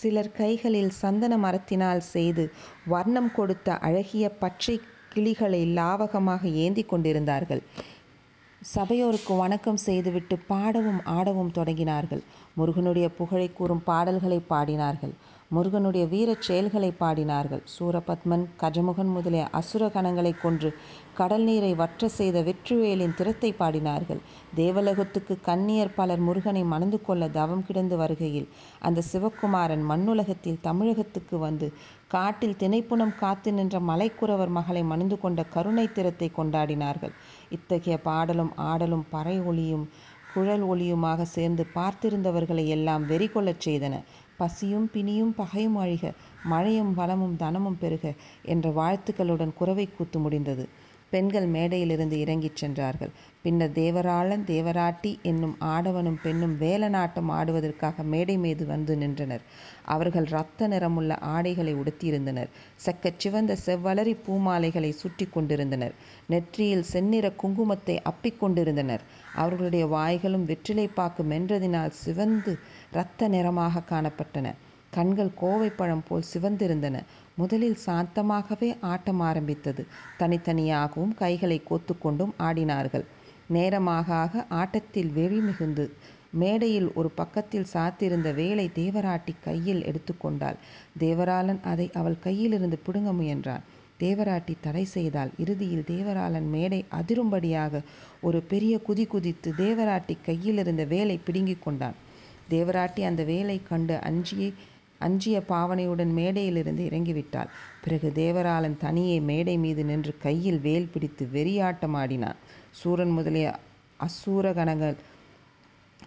சிலர் கைகளில் சந்தன மரத்தினால் செய்து வர்ணம் கொடுத்த அழகிய பச்சை கிளிகளை லாவகமாக ஏந்திக் கொண்டிருந்தார்கள். சபையோருக்கு வணக்கம் செய்துவிட்டு பாடவும் ஆடவும் தொடங்கினார்கள். முருகனுடைய புகழைக் கூறும் பாடல்களைப் பாடினார்கள். முருகனுடைய வீரச் செயல்களை பாடினார்கள். சூரபத்மன் கஜமுகன் முதலிய அசுர கணங்களை கொன்று கடல் நீரை வற்ற செய்த வெற்றிவேலின் திறத்தை பாடினார்கள். தேவலோகத்துக்கு கன்னியர் பலர் முருகனை மணந்து கொள்ள தவம் கிடந்து வருகையில் அந்த சிவகுமாரன் மண்ணுலகத்தில் தமிழகத்துக்கு வந்து காட்டில் தினைப்புனம் காத்து நின்ற மலைக்குறவர் மகளை மணந்து கொண்ட கருணை திறத்தை கொண்டாடினார்கள். இத்தகைய பாடலும் ஆடலும் பறை ஒளியும் குழல் ஒளியுமாக சேர்ந்து பார்த்திருந்தவர்களை எல்லாம் வெறி கொள்ளச் செய்தன. பசியும் பிணியும் பகையும் அழிக மழையும் வளமும் தனமும் பெருக என்ற வாழ்த்துக்களுடன் குரவைக் கூத்து முடிந்தது. பெண்கள் மேடையிலிருந்து இறங்கிச் சென்றார்கள். பின்னர் தேவராளன் தேவராட்டி என்னும் ஆடவனும் பெண்ணும் வேலனாட்டம் ஆடுவதற்காக மேடை மீது வந்து நின்றனர். அவர்கள் இரத்த நிறமுள்ள ஆடைகளை உடுத்தியிருந்தனர். செக்கச் சிவந்த செவ்வலரிப் பூமாலைகளைச் சுற்றிக் கொண்டிருந்தனர். நெற்றியில் செந்நிறக் குங்குமத்தை அப்பிக் கொண்டிருந்தனர். அவர்களுடைய வாய்களும் வெற்றிலைப்பாக்கு மென்றதினால் சிவந்து இரத்த நிறமாகக் காணப்பட்டன. கண்கள் கோவைப்பழம் போல் சிவந்திருந்தன. முதலில் சாந்தமாகவே ஆட்டம் ஆரம்பித்தது. தனித்தனியாகவும் கைகளை கோத்துக்கொண்டும் ஆடினார்கள். நேரமாக ஆக ஆட்டத்தில் வெறி மிகுந்து மேடையில் ஒரு பக்கத்தில் சாத்திருந்த வேலை தேவராட்டி கையில் எடுத்துக்கொண்டாள். தேவராளன் அதை அவள் கையிலிருந்து பிடுங்க முயன்றான். தேவராட்டி தடை செய்தாள். இறுதியில் தேவராளன் மேடை அதிரும்படியாக ஒரு பெரிய குதி குதித்து தேவராட்டி கையிலிருந்த வேலை பிடுங்கிக் கொண்டான். தேவராட்டி அந்த வேலை கண்டு அஞ்சிய பாவனையுடன் மேடையிலிருந்து இறங்கிவிட்டாள். பிறகு தேவராளன் தனியே மேடை மீது நின்று கையில் வேல் பிடித்து வெறியாட்டம் ஆடினான். சூரன் முதலிய அசூரகணங்கள்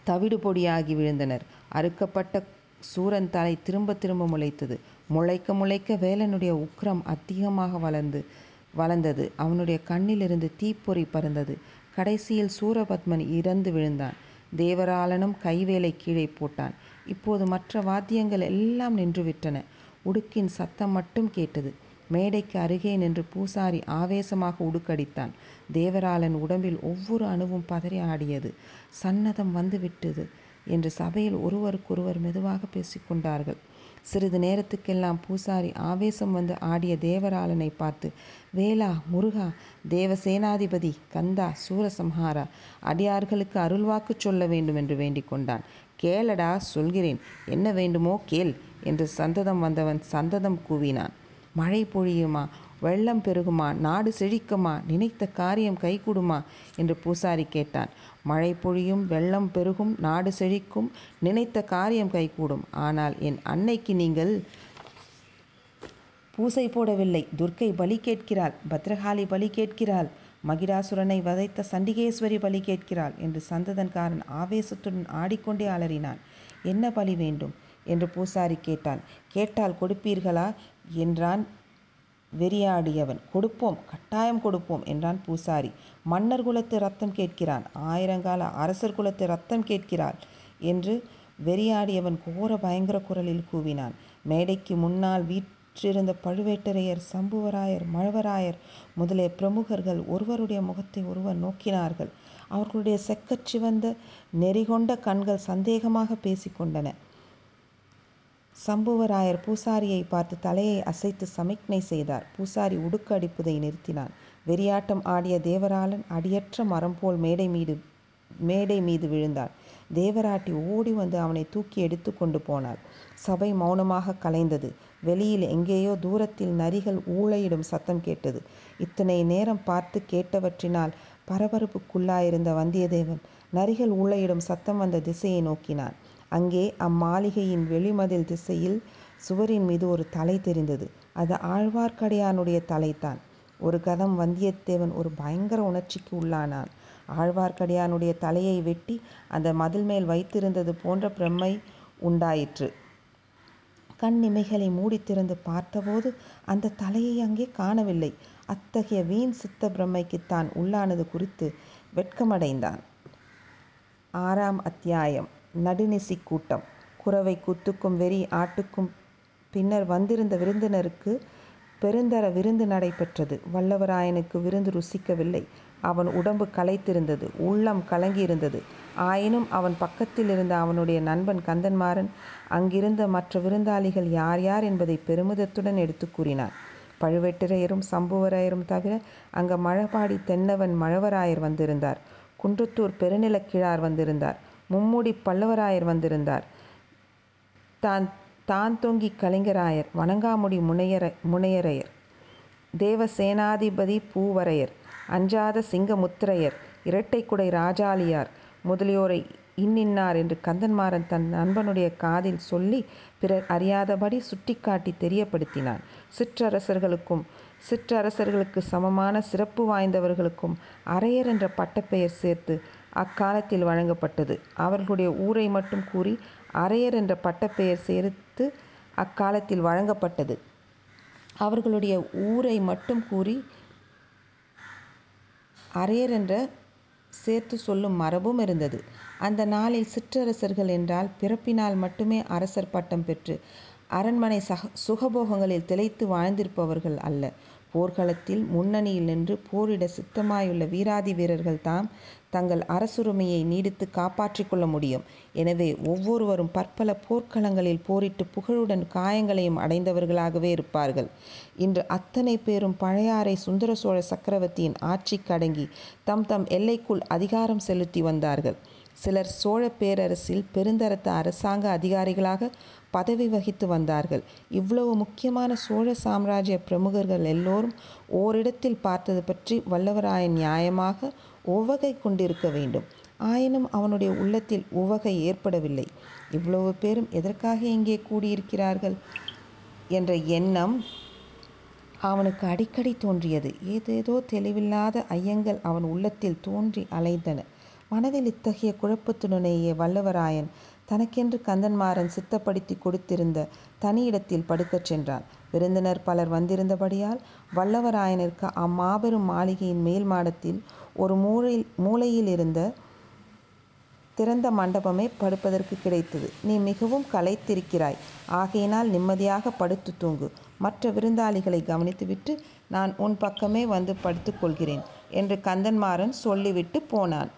தவிடு பொடியாகி விழுந்தனர். அறுக்கப்பட்ட சூரன் தலை திரும்பத் திரும்ப முளைத்தது. முளைக்க முளைக்க வேலனுடைய உக்கிரம் அதிகமாக வளர்ந்து வளர்ந்தது. அவனுடைய கண்ணிலிருந்து தீப்பொறி பறந்தது. கடைசியில் சூரபத்மன் இறந்து விழுந்தான். தேவராளனும் கைவேலைக் கீழே போட்டான். இப்போது மற்ற வாத்தியங்கள் எல்லாம் நின்றுவிட்டன. உடுக்கின் சத்தம் மட்டும் கேட்டது. மேடைக்கு அருகே நின்று பூசாரி ஆவேசமாக உடுக்கடித்தான். தேவராளன் உடம்பில் ஒவ்வொரு அணுவும் பதறி ஆடியது. சந்நதம் வந்து விட்டது என்று சபையில் ஒருவருக்கொருவர் மெதுவாக பேசிக் கொண்டார்கள். சிறிது நேரத்துக்கெல்லாம் பூசாரி ஆவேசம் வந்து ஆடிய தேவராளனை பார்த்து வேலா முருகா தேவசேனாதிபதி கந்தா சூரசம்ஹாரா அடியார்களுக்கு அருள்வாக்குச் சொல்ல வேண்டும் என்று வேண்டிக் கொண்டான். கேளடா சொல்கிறேன். என்ன வேண்டுமோ கேள் என்று சந்ததம் வந்தவன் சந்ததம் கூவினான். மழை பொழியுமா? வெள்ளம் பெருகுமா? நாடு செழிக்குமா? நினைத்த காரியம் கைகூடுமா? என்று பூசாரி கேட்டான். மழை பொழியும் வெள்ளம் பெருகும் நாடு செழிக்கும் நினைத்த காரியம் கைகூடும். ஆனால் என் அன்னைக்கு நீங்கள் பூசை போடவில்லை. துர்க்கை பலி கேட்கிறாள். பத்ரகாளி பலி கேட்கிறாள். மகிடாசுரனை வதைத்த சண்டிகேஸ்வரி பலி கேட்கிறாள் என்று சந்ததன்காரன் ஆவேசத்துடன் ஆடிக்கொண்டே அலறினான். என்ன பலி வேண்டும்? என்று பூசாரி கேட்டான். கேட்டால் கொடுப்பீர்களா? என்றான் வெறியாடியவன். கொடுப்போம். கட்டாயம் கொடுப்போம் என்றான் பூசாரி. மன்னர் குலத்து ரத்தம் கேட்கிறான். ஆயிரங்கால அரசர் குலத்து ரத்தம் கேட்கிறாள் என்று வெறியாடியவன் கோர பயங்கர குரலில் கூவினான். மேடைக்கு முன்னால் வீட் வீற்றிருந்த பழுவேட்டரையர் சம்புவராயர் மழவராயர் முதலிய பிரமுகர்கள் ஒருவருடைய முகத்தை ஒருவர் நோக்கினார்கள். அவர்களுடைய செக்கச் சிவந்த நெறிகொண்ட கண்கள் சந்தேகமாக பேசிக் கொண்டன. சம்புவராயர் பூசாரியை பார்த்து தலையை அசைத்து சமிக்ஞை செய்தார். பூசாரி உடுக்கு அடிப்பதை நிறுத்தினான். வெறியாட்டம் ஆடிய தேவராளன் அடியற்ற மரம் போல் மேடை மீது விழுந்தான். தேவராட்டி ஓடி வந்து அவனை தூக்கி எடுத்து கொண்டு போனாள். சபை மௌனமாக கலைந்தது. வெளியில் எங்கேயோ தூரத்தில் நரிகள் ஊளையிடும் சத்தம் கேட்டது. இத்தனை நேரம் பார்த்து கேட்டவற்றினால் பரபரப்புக்குள்ளாயிருந்த வந்தியத்தேவன் நரிகள் ஊளையிடும் சத்தம் வந்த திசையை நோக்கினான். அங்கே அம்மாளிகையின் வெளிமதில் திசையில் சுவரின் மீது ஒரு தலை தெரிந்தது. அது ஆழ்வார்க்கடியானுடைய தலைதான். ஒரு கதம் வந்தியத்தேவன் ஒரு பயங்கர உணர்ச்சிக்கு உள்ளானான். ஆழ்வார்க்கடியானுடைய தலையை வெட்டி அந்த மதில் மேல் வைத்திருந்தது போன்ற பிரமை உண்டாயிற்று. கண் இமைகளை மூடித் திறந்து பார்த்தபோது அந்த தலையை அங்கே காணவில்லை. அத்தகைய வீண் சித்த பிரமைக்குத் தான் உள்ளானது குறித்து வெட்கமடைந்தான். ஆறாம் அத்தியாயம் நடுநிசி கூட்டம் குறவை கூத்துக்கும் வெறி ஆட்டுக்கும் பின்னர் வந்திருந்த விருந்தினருக்கு பெருந்தர விருந்து நடைபெற்றது. வல்லவராயனுக்கு விருந்து ருசிக்கவில்லை. அவன் உடம்பு களைத்திருந்தது. உள்ளம் கலங்கியிருந்தது. ஆயினும் அவன் பக்கத்திலிருந்த அவனுடைய நண்பன் கந்தன்மாறன் அங்கிருந்த மற்ற விருந்தாளிகள் யார் யார் என்பதைப் பெருமிதத்துடன் எடுத்துக் கூறினான். பழுவேட்டரையரும் சம்புவராயரும் தவிர அங்க மழபாடி தென்னவன் மழவராயர் வந்திருந்தார். குன்றத்தூர் பெருநிலக்கிழார் வந்திருந்தார். மும்முடிப் பல்லவராயர் வந்திருந்தார். தான் தான்தொங்கிக் கலிங்கராயர், வணங்காமுடி முனையர முனையரையர், தேவசேனாதிபதி பூவரையர், அஞ்சாத சிங்கமுத்திரையர், இரட்டைக்குடை ராஜாளியார் முதலியோரை இன்னின்னார் என்று கந்தன்மாறன் தன் நண்பனுடைய காதில் சொல்லி பிறர் அறியாதபடி சுட்டிக்காட்டி தெரியப்படுத்தினான். சிற்றரசர்களுக்கும் சிற்றரசர்களுக்கு சமமான சிறப்பு வாய்ந்தவர்களுக்கும் அரையர் என்ற பட்டப்பெயர் சேர்த்து அக்காலத்தில் வழங்கப்பட்டது. அவர்களுடைய ஊரை மட்டும் கூறி அரையர் என்ற பட்டப்பெயர் சேர்த்து அக்காலத்தில் வழங்கப்பட்டது. அவர்களுடைய ஊரை மட்டும் கூறி அரையர் என்ற சேர்த்து சொல்லும் மரபும் இருந்தது. அந்த நாளில் சிற்றரசர்கள் என்றால் பிறப்பினால் மட்டுமே அரசர் பட்டம் பெற்று அரண்மனை சக சுகபோகங்களில் திளைத்து வாழ்ந்திருப்பவர்கள் அல்ல. போர்க்களத்தில் முன்னணியில் நின்று போரிட சித்தமாயுள்ள வீராதி வீரர்கள் தாம் தங்கள் அரசுரிமையை நீடித்து காப்பாற்றிக் கொள்ள முடியும். எனவே ஒவ்வொருவரும் பற்பல போர்க்களங்களில் போரிட்டு புகழுடன் காயங்களையும் அடைந்தவர்களாகவே இருப்பார்கள். இன்று அத்தனை பேரும் பழையாறை சுந்தர சோழ சக்கரவர்த்தியின் ஆட்சிக்கு அடங்கி தம் தம் எல்லைக்குள் அதிகாரம் செலுத்தி வந்தார்கள். சிலர் சோழப் பேரரசில் பெருந்தரத்து அரசாங்க அதிகாரிகளாக பதவி வகித்து வந்தார்கள். இவ்வளவு முக்கியமான சோழ சாம்ராஜ்ய பிரமுகர்கள் எல்லோரும் ஓரிடத்தில் பார்த்தது பற்றி வல்லவராயன் நியாயமாக உவகை கொண்டிருக்க வேண்டும். ஆயினும் அவனுடைய உள்ளத்தில் உவகை ஏற்படவில்லை. இவ்வளவு பேரும் எதற்காக இங்கே கூடியிருக்கிறார்கள்? என்ற எண்ணம் அவனுக்கு அடிக்கடி தோன்றியது. ஏதேதோ தெளிவில்லாத ஐயங்கள் அவன் உள்ளத்தில் தோன்றி அலைந்தன. மனதில் இத்தகைய குழப்பத்துடனேயே வல்லவராயன் தனக்கென்று கந்தன்மாறன் சித்தப்படுத்தி கொடுத்திருந்த தனி இடத்தில் படுக்கச் சென்றான். விருந்தினர் பலர் வந்திருந்தபடியால் வல்லவராயனிற்கு அம்மாபெரும் மாளிகையின் மேல் மாடத்தில் ஒரு மூலையிலிருந்த திறந்த மண்டபமே படுப்பதற்கு கிடைத்தது. நீ மிகவும் களைத்திருக்கிறாய். ஆகையினால் நிம்மதியாக படுத்துத் தூங்கு. மற்ற விருந்தாளிகளை கவனித்துவிட்டு நான் உன் பக்கமே வந்து படுத்துக்கொள்கிறேன் என்று கந்தன்மாறன் சொல்லிவிட்டுப் போனான்.